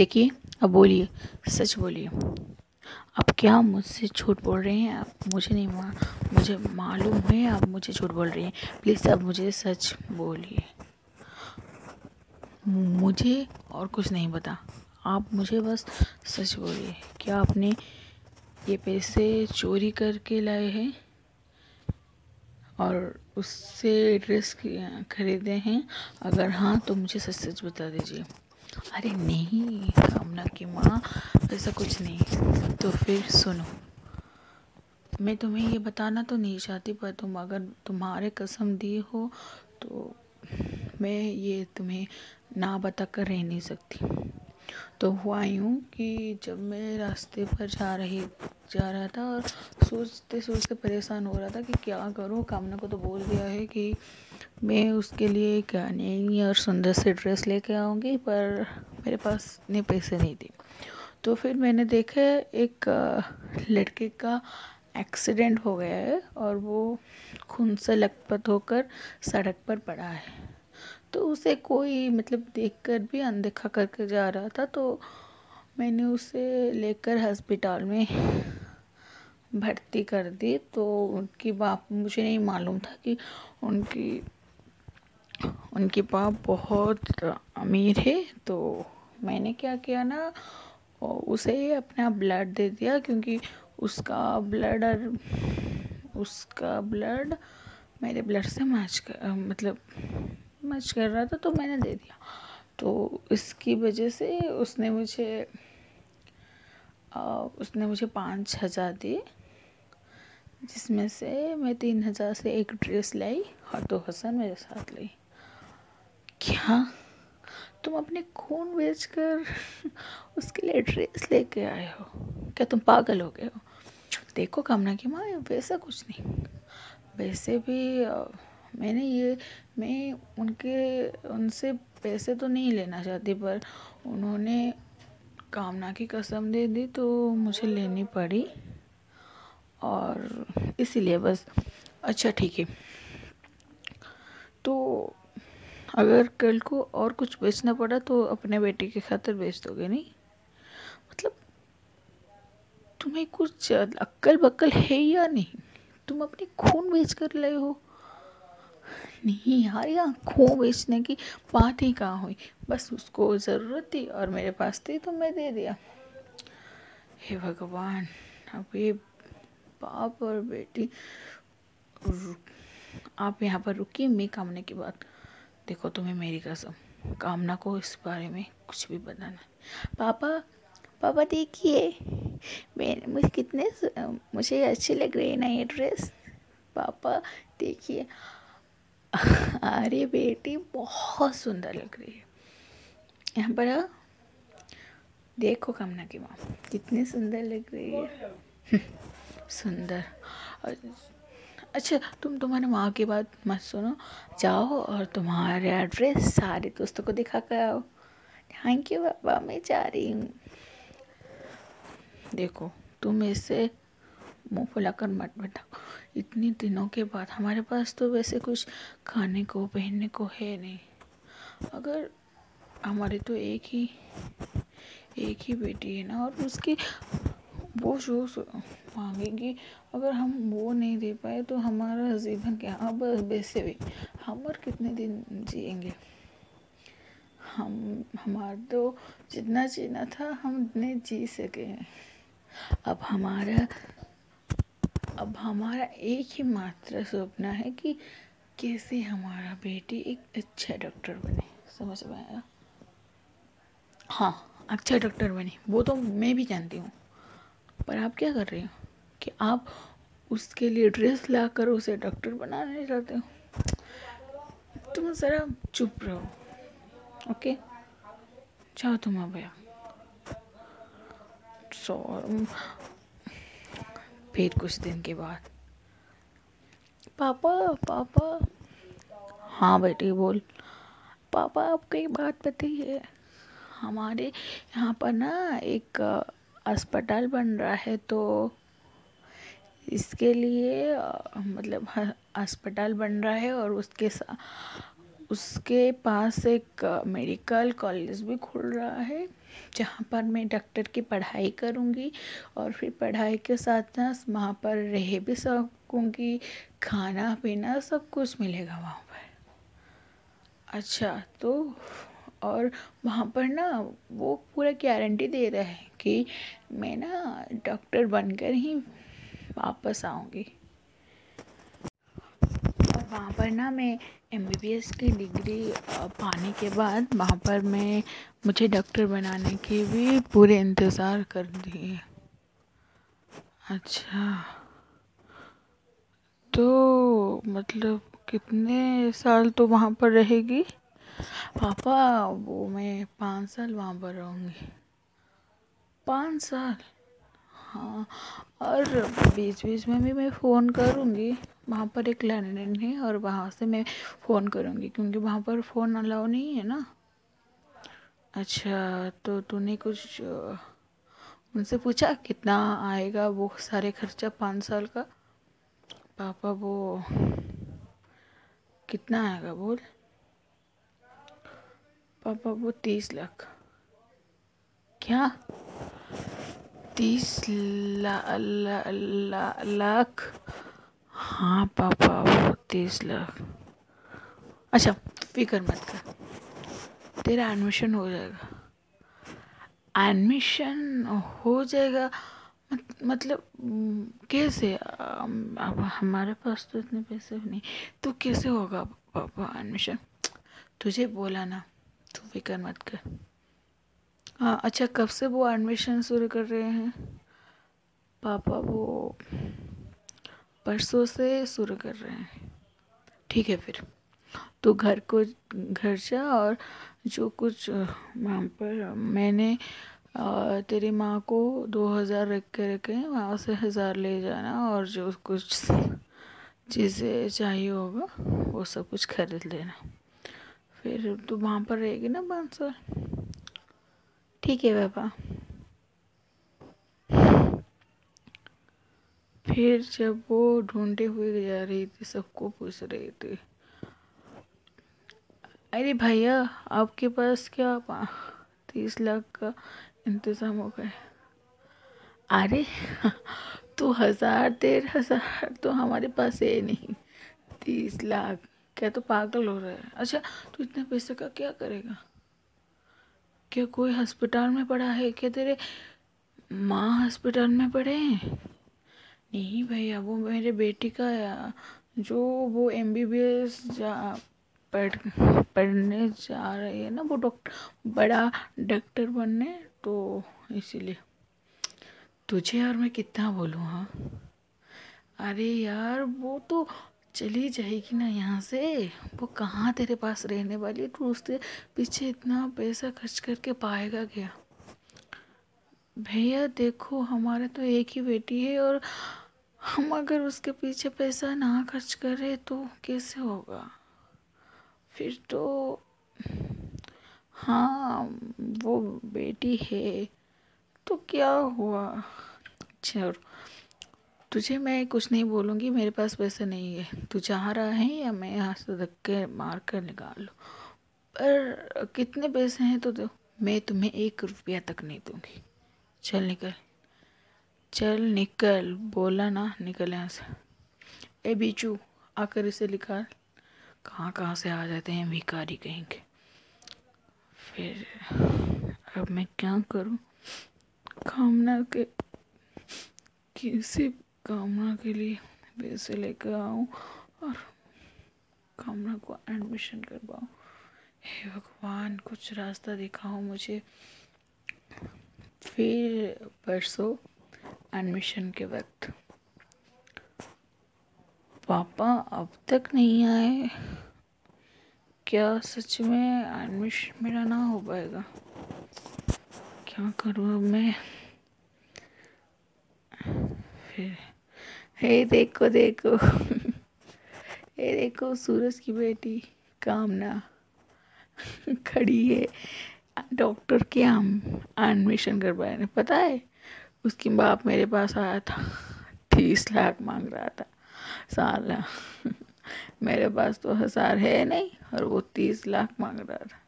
देखिए, अब बोलिए, सच बोलिए। आप क्या मुझसे झूठ बोल रहे हैं? आप मुझे नहीं मा, मुझे मालूम है आप मुझे झूठ बोल रही हैं। प्लीज़ आप मुझे सच बोलिए। मुझे और कुछ नहीं पता। आप मुझे बस सच बोलिए। क्या आपने ये पैसे चोरी करके लाए हैं? और उससे ड्रेस खरीदे हैं। अगर हाँ तो मुझे सच सच बता दीजिए। अरे नहीं कामना की माँ, ऐसा कुछ नहीं। तो फिर सुनो। मैं तुम्हें ये बताना तो नहीं चाहती, पर तुम अगर तुम्हारे कसम दी हो तो मैं ये तुम्हें ना बता कर रह नहीं सकती। तो हुआ यूँ कि जब मैं रास्ते पर जा रही, जा रहा था और सोचते सोचते परेशान हो रहा था कि क्या करूँ? कामना को तो बोल दिया है कि मैं उसके लिए नई और सुंदर से ड्रेस लेके आऊँगी, पर मेरे पास इतने पैसे नहीं थे। तो फिर मैंने देखा एक, लड़के का एक्सीडेंट हो गया है और वो खून से लकपत होकर सड़क पर पड़ा है। तो उसे कोई मतलब देखकर भी अनदेखा करके जा रहा था तो मैंने उसे लेकर हॉस्पिटल में भर्ती कर दी। तो उनकी बाप, मुझे नहीं मालूम था कि उनकी, उनके बाप बहुत अमीर है। तो मैंने क्या किया ना, उसे अपना ब्लड दे दिया, क्योंकि उसका ब्लड और उसका ब्लड मेरे ब्लड से मैच कर मतलब मैच कर रहा था तो मैंने दे दिया। तो इसकी वजह से उसने मुझे उसने मुझे पाँच हज़ार दिए, जिसमें से मैं तीन हज़ार से एक ड्रेस लाई और दो हज़ार मेरे साथ लाई क्या? तुम अपने खून बेच कर उसके लिए ड्रेस लेके आए हो? क्या तुम पागल हो गए हो? देखो कामना की माँ, वैसा कुछ नहीं। वैसे भी मैंने ये, मैं उनके, उनसे पैसे तो नहीं लेना चाहती, पर उन्होंने कामना की कसम दे दी तो मुझे लेनी पड़ी। और इसीलिए बस अच्छा ठीक है। तो अगर कल को और कुछ बेचना पड़ा तो अपने बेटे के खातिर बेच दोगे, नहीं? मतलब तुम्हें कुछ अक्कल बक्कल है या नहीं? तुम अपनी खून बेच कर लाए हो। नहीं यार यहाँ खो बेचने की बात ही कहाँ हुई? बस उसको ज़रूरत थी और मेरे पास थी तो मैं दे दिया। हे भगवान, अब ये बाप और बेटी आप यहाँ पर रुकिए, मैं कामना की बात, देखो तुम्हें मेरी कसम, कामना को इस बारे में कुछ भी बताना पापा पापा देखिए मैं मुझे कितने मुझे अच्छे लग रही है ना ये ड्रेस पापा देखिए अरे बेटी, बहुत सुंदर लग रही है। यहाँ पर, देखो कमना की माँ, कितनी सुंदर लग रही है। सुंदर। अच्छा तुम तुम्हारे माँ की बात मत सुनो। जाओ और तुम्हारे एड्रेस सारे दोस्तों को दिखा कर आओ। थैंक यू बाबा, मैं जा रही हूँ। देखो, तुम इससे मुँह फुलाकर मत बताओ। इतने दिनों के बाद हमारे पास तो वैसे कुछ खाने को, पहनने को है नहीं। अगर हमारी तो एक ही एक ही बेटी है ना और उसकी वो शूज़ मांगेगी, अगर हम वो नहीं दे पाए तो हमारा जीवन क्या? अब वैसे भी। हम और कितने दिन जिएँगे? हम, हमारा तो जितना जीना था हम इतने जी सके हैं। अब हमारा हमारा एक ही मात्र सपना है कि कैसे हमारा बेटी एक अच्छा डॉक्टर बने। समझ में आया? हाँ अच्छा डॉक्टर बने। वो तो मैं भी जानती हूँ। पर आप क्या कर रही हो? कि आप उसके लिए ड्रेस लाकर उसे डॉक्टर बनाने चाहते हो? तुम ज़रा चुप रहो, ओके? जाओ तुम अब सो फिर कुछ दिन के बाद। पापा पापा। हाँ बेटी, बोल। पापा, आपको एक बात बताइए हमारे यहाँ पर ना एक अस्पताल बन रहा है तो इसके लिए मतलब अस्पताल बन रहा है और उसके उसके पास एक मेडिकल कॉलेज भी खुल रहा है, जहाँ पर मैं डॉक्टर की पढ़ाई करूँगी और फिर पढ़ाई के साथ साथ वहाँ पर रह भी सकूँगी, खाना पीना सब कुछ मिलेगा वहाँ पर। अच्छा तो और वहाँ पर ना वो पूरा गारंटी दे रहा है कि मैं ना डॉक्टर बनकर ही वापस आऊँगी। वहाँ पर ना मैं एम बी बी एस की डिग्री पाने के बाद वहाँ पर मैं, मुझे डॉक्टर बनाने के भी पूरे इंतज़ार कर दिए। अच्छा। तो मतलब कितने साल तो वहाँ पर रहेगी? पापा, वो मैं पाँच साल वहाँ पर रहूँगी। पाँच साल? हाँ और बीच बीच में भी मैं फ़ोन करूँगी। वहाँ पर एक लैंडलाइन है और वहाँ से मैं फ़ोन करूँगी, क्योंकि वहाँ पर फ़ोन अलाउ नहीं है ना। अच्छा तो तूने कुछ उनसे पूछा कितना आएगा वो सारे खर्चा पाँच साल का? पापा, वो कितना आएगा बोल? पापा, वो तीस लाख। क्या? तीस लाख। हाँ पापा वो तीस लाख। अच्छा फ़िक्र मत कर। तेरा एडमिशन हो जाएगा। एडमिशन हो जाएगा। मत, मतलब कैसे? अब हमारे पास तो इतने पैसे नहीं। तो कैसे होगा पापा एडमिशन तुझे बोला ना तू फ़िक्र मत कर। हाँ अच्छा कब से वो एडमिशन शुरू कर रहे हैं? पापा, वो परसों से शुरू कर रहे हैं। ठीक है फिर। तो घर को, घर जा और जो कुछ वहाँ पर मैंने तेरी माँ को दो हज़ार रख के रखे हैं, वहाँ से हज़ार ले जाना और जो कुछ चीज़ें चाहिए होगा, वो सब कुछ खरीद लेना। फिर तो वहाँ पर रहेगी ना पाँच साल? ठीक है पापा फिर जब वो ढूंढे हुए जा रही थी, सबको पूछ रही थी, अरे भैया, आपके पास क्या तीस लाख का इंतज़ाम हो गया अरे तो हज़ार, डेढ़ हज़ार तो हमारे पास है नहीं। तीस लाख, क्या तो पागल हो रहा है। अच्छा तो इतने पैसे का क्या करेगा? क्या कोई हॉस्पिटल में पड़ा है क्या तेरे माँ हॉस्पिटल में पड़े हैं? नहीं भैया, वो मेरे बेटी का, जो वो एम बी बी एस जा, पढ़, पढ़ने जा रही है ना, वो डॉक्टर बड़ा डॉक्टर बनने तो इसीलिए। तुझे यार मैं कितना बोलूँ हाँ? अरे यार, वो तो चली जाएगी ना यहाँ से? वो कहाँ तेरे पास रहने वाली है? तू उसके पीछे इतना पैसा खर्च करके पाएगा क्या? भैया, देखो, हमारे तो एक ही बेटी है और हम अगर उसके पीछे पैसा ना खर्च करें तो कैसे होगा? फिर तो हाँ वो बेटी है। तो क्या हुआ? चलो। तुझे मैं कुछ नहीं बोलूँगी, मेरे पास पैसे नहीं है। तू चाह रहा है या मैं यहाँ से धक्के मार कर निकाल लूँ? पर कितने पैसे हैं तो दो। मैं तुम्हें एक रुपया तक नहीं दूँगी। चल निकल। चल निकल। बोला ना, निकल यहाँ से। ए बीचू, आकर इसे निकाल। कहाँ कहाँ से आ जाते हैं भिखारी कहीं के फिर अब मैं क्या करूँ? कामना के किसी कामना के लिए पैसे लेकर आऊँ और कामना को एडमिशन करवाऊँ। हे भगवान, कुछ रास्ता दिखाओ मुझे। फिर परसों एडमिशन के वक्त। पापा अब तक नहीं आए। क्या सच में एडमिशन मेरा ना हो पाएगा? क्या करूँ अब मैं? फिर हे देखो देखो। हे देखो, सूरज की बेटी, कामना। खड़ी है डॉक्टर के हम एडमिशन करवाने। पता है? उसकी बाप मेरे पास आया था। तीस लाख मांग रहा था। साल। मेरे पास तो हज़ार है नहीं, और वो तीस लाख मांग रहा था।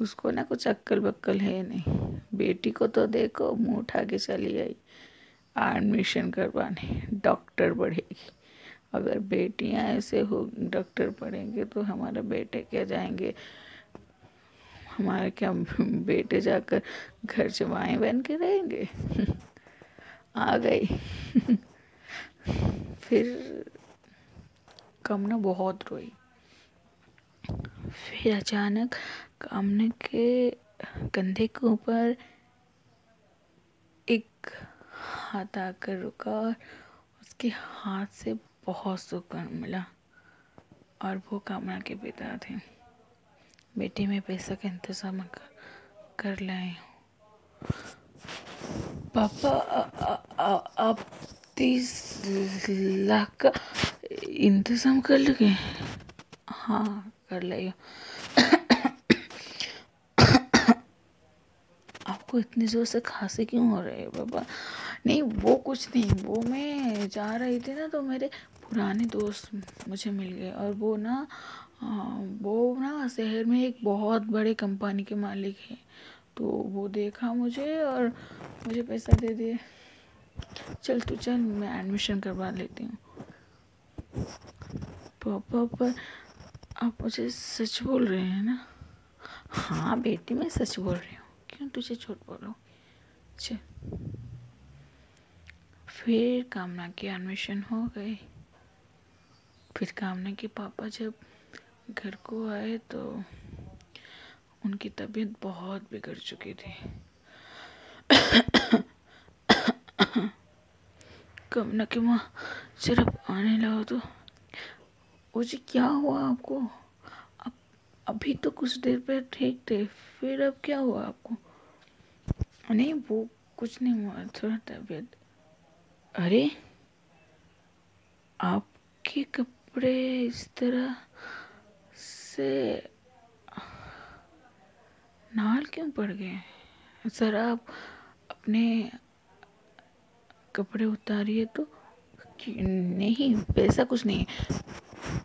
उसको ना कुछ अक्कल बक्कल है नहीं। बेटी को तो देखो, मुँह उठा के चली आई। एडमिशन करवाने। डॉक्टर बढ़ेगी। अगर बेटियाँ ऐसे हो डॉक्टर पढ़ेंगे तो हमारे बेटे क्या जाएँगे? हमारे क्या बेटे जाकर घर जमाए बन के रहेंगे? आ गई। फिर कमना बहुत रोई। फिर अचानक कामने के कंधे के ऊपर हाथ आकर रुका और उसके हाथ से बहुत सुकून मिला और वो कामना के पिता थे। बेटी में पैसा का इंतज़ाम कर, लाए। पापा आप तीस लाख का इंतज़ाम कर लोगे? हाँ कर लियो आपको इतनी ज़ोर से खांसी क्यों हो रही है पापा? नहीं, वो कुछ नहीं, वो मैं जा रही थी ना तो मेरे पुराने दोस्त मुझे मिल गए और वो ना वो ना शहर में एक बहुत बड़े कंपनी के मालिक हैं। तो वो देखा मुझे और मुझे पैसा दे दिए। चल तू चल, मैं एडमिशन करवा लेती हूँ। पापा, पर आप मुझे सच बोल रहे हैं ना? हाँ बेटी, मैं सच बोल रही हूँ। क्यों तुझे झूठ बोलो? चल। फिर कामना की एडमिशन हो गई। फिर कामना के पापा जब घर को आए तो उनकी तबीयत बहुत बिगड़ चुकी थी। कामना की माँ सिर्फ़ आने लगा तो। वो जी, क्या हुआ आपको? अब, अभी तो कुछ देर पहले ठीक थे, फिर अब क्या हुआ आपको? नहीं, वो कुछ नहीं हुआ, थोड़ा तबीयत अरे, आपके कपड़े इस तरह से नाल क्यों पड़ गए सर, आप अपने कपड़े उतारिए तो नहीं वैसा कुछ नहीं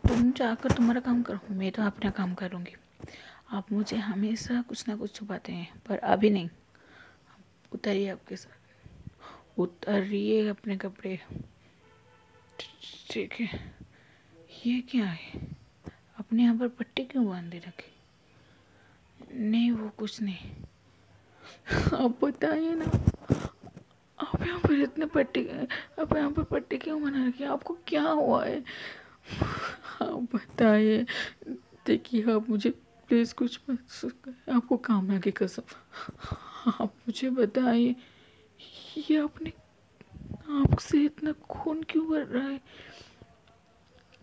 तुम जाकर तुम्हारा काम करो, मैं तो अपना काम करूँगी। आप मुझे हमेशा कुछ ना कुछ छुपाते हैं, पर अभी नहीं। उतारिए आपके साथ। उतारिए अपने कपड़े। ठीक है। ये क्या है? अपने यहाँ पर पट्टी क्यों बांधे रखे? नहीं, वो कुछ नहीं। आप बताइए ना, आप यहाँ पर इतने पट्टी, आप यहाँ पर पट्टी क्यों बना रखी? आपको क्या हुआ है? आप बताइए। देखिए, आप मुझे प्लीज़ कुछ आपको कामना की कसम। आप मुझे बताइए। ये अपने आप से इतना खून क्यों भर रहा है?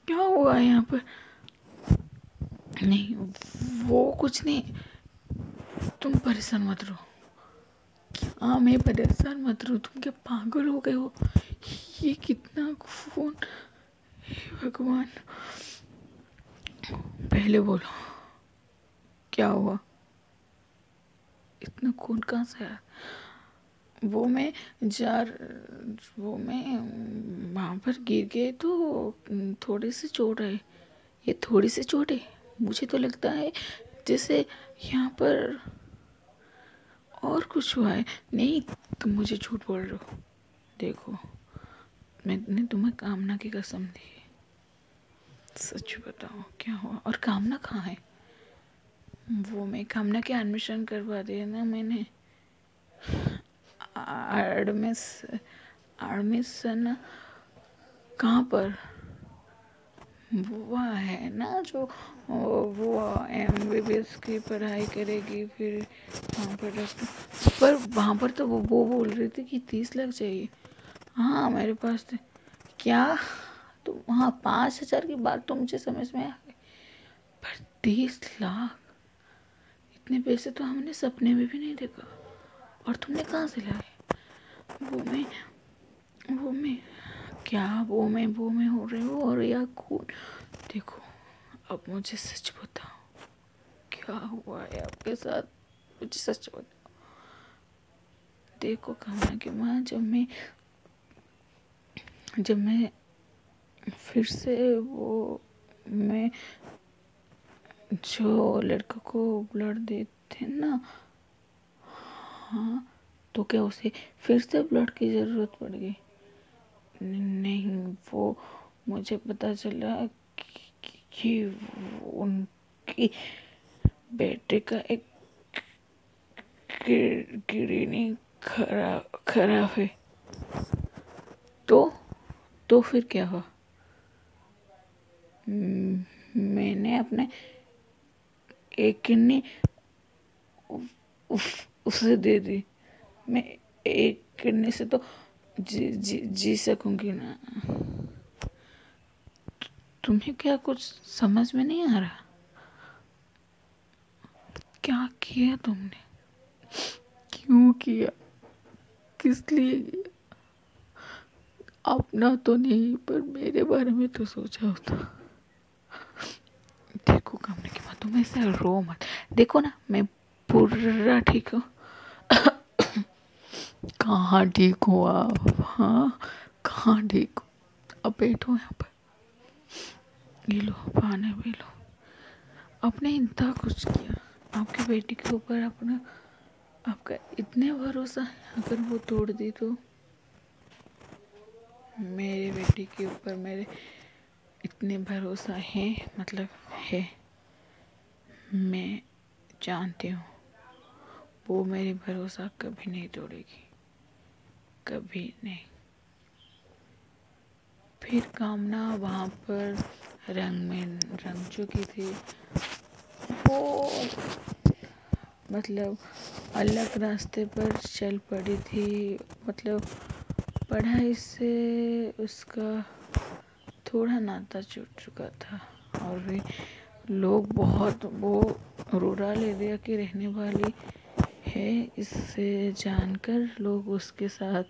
क्या हुआ यहाँ पर? नहीं, वो कुछ नहीं। तुम परेशान मत रहो। हाँ मैं परेशान मत रहो? तुम क्या पागल हो गए हो? ये कितना खून भगवान। पहले बोलो, क्या हुआ? इतना खून कहाँ से आया? वो मैं जार, वो मैं, वहाँ पर गिर गए तो थोड़ी से चोट है ये थोड़ी सी चोट है मुझे तो लगता है जैसे यहाँ पर और कुछ हुआ है। नहीं, तुम मुझे झूठ बोल रहे हो। देखो, मैंने तुम्हें कामना की कसम दी सच बताओ क्या हुआ? और कामना कहाँ है? वो मैं कामना के एडमिशन करवा दिया ना मैंने। एडमिस एडमिशन कहाँ पर? वो है ना जो, वो एम बी बी एस की पढ़ाई करेगी, फिर वहाँ पर पर वहाँ पर तो वो वो बोल रही थी कि तीस लाख चाहिए। हाँ मेरे पास थे क्या? तो हाँ पाँच हज़ार की बात तो मुझे समझ में आ गई। पर तीस लाख? इतने पैसे तो हमने सपने में भी नहीं देखा। और तुमने कहाँ से लाए? वो मैं वो मैं क्या वो मैं वो मैं हो रही हूँ और या खून? देखो, अब मुझे सच बताओ, क्या हुआ है आपके साथ? मुझे सच बताओ। देखो कहा कि माँ, जब मैं जब मैं फिर से वो, मैं जो लड़का को ब्लड देते ना हाँ तो क्या उसे फिर से ब्लड की ज़रूरत पड़ गई? नहीं वो मुझे पता चला कि, कि उनकी बेटे का एक किडनी खराब खराब है। तो तो फिर क्या हुआ? मैंने अपने एक किडनी उसे दे दी। मैं एक किडनी से तो जी जी जी सकूँगी ना। तुम्हें क्या कुछ समझ में नहीं आ रहा? क्या किया तुमने? क्यों किया? किस लिए किया? अपना तो नहीं, पर मेरे बारे में तो सोचा होता। देखो कमरे की बात तुम ऐसे रो मत। देखो ना, मैं पूरा ठीक हूँ। कहाँ ठीक हो आप? हाँ? कहाँ ठीक हो? अब बैठो यहाँ पर। ये लो, पानी भी लो। आपने इतना कुछ किया। आपकी बेटी के ऊपर अपना आपका इतने भरोसा है, अगर वो तोड़ दी तो। मेरे बेटी के ऊपर मेरे इतने भरोसा है मतलब है। मैं जानती हूँ। वो मेरी भरोसा कभी नहीं तोड़ेगी। कभी नहीं। फिर कामना वहाँ पर रंग में रंग चुकी थी। वो मतलब अलग रास्ते पर चल पड़ी थी। मतलब पढ़ाई से उसका थोड़ा नाता छूट चुका था और भी लोग बहुत वो रूरल एरिया की रहने वाली है। इससे जानकर लोग उसके साथ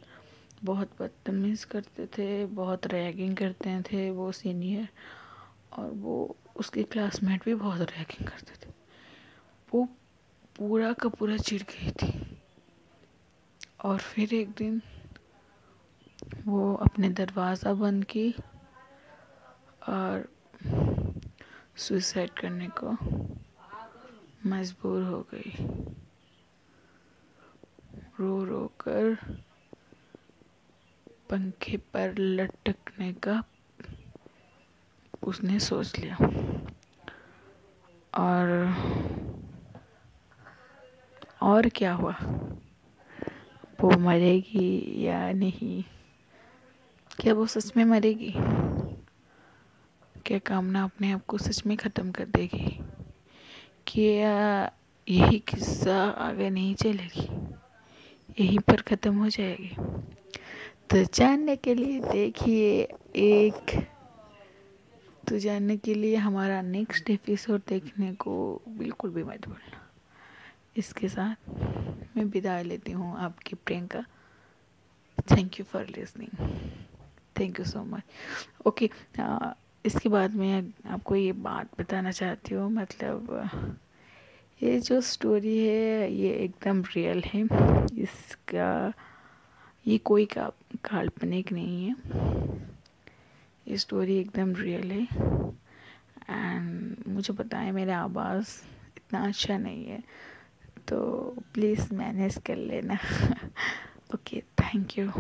बहुत बदतमीज़ करते थे, बहुत रैगिंग करते थे वो सीनियर और वो उसके क्लासमेट भी बहुत रैगिंग करते थे। वो पूरा का पूरा चिढ़ गई थी। और फिर एक दिन वो अपने दरवाज़ा बंद की और सुसाइड करने को मजबूर हो गई। रो रो कर पंखे पर लटकने का उसने सोच लिया। और और क्या हुआ? वो मरेगी या नहीं? क्या वो सच में मरेगी? क्या कामना अपने आप को सच में ख़त्म कर देगी? क्या यही किस्सा आगे नहीं चलेगी? यहीं पर ख़त्म हो जाएगी? तो जानने के लिए देखिए एक तो जानने के लिए हमारा नेक्स्ट एपिसोड देखने को बिल्कुल भी मत भूलना। इसके साथ मैं विदाई लेती हूँ आपकी Priyanka thank you for listening thank you so much okay इसके बाद मैं आपको ये बात बताना चाहती हूँ मतलब ये जो स्टोरी है, ये एकदम रियल है। इसका ये कोई का, काल्पनिक नहीं है। ये स्टोरी एकदम रियल है। एंड मुझे पता है मेरा आवाज़ इतना अच्छा नहीं है। तो प्लीज़ मैनेज कर लेना। Okay thank you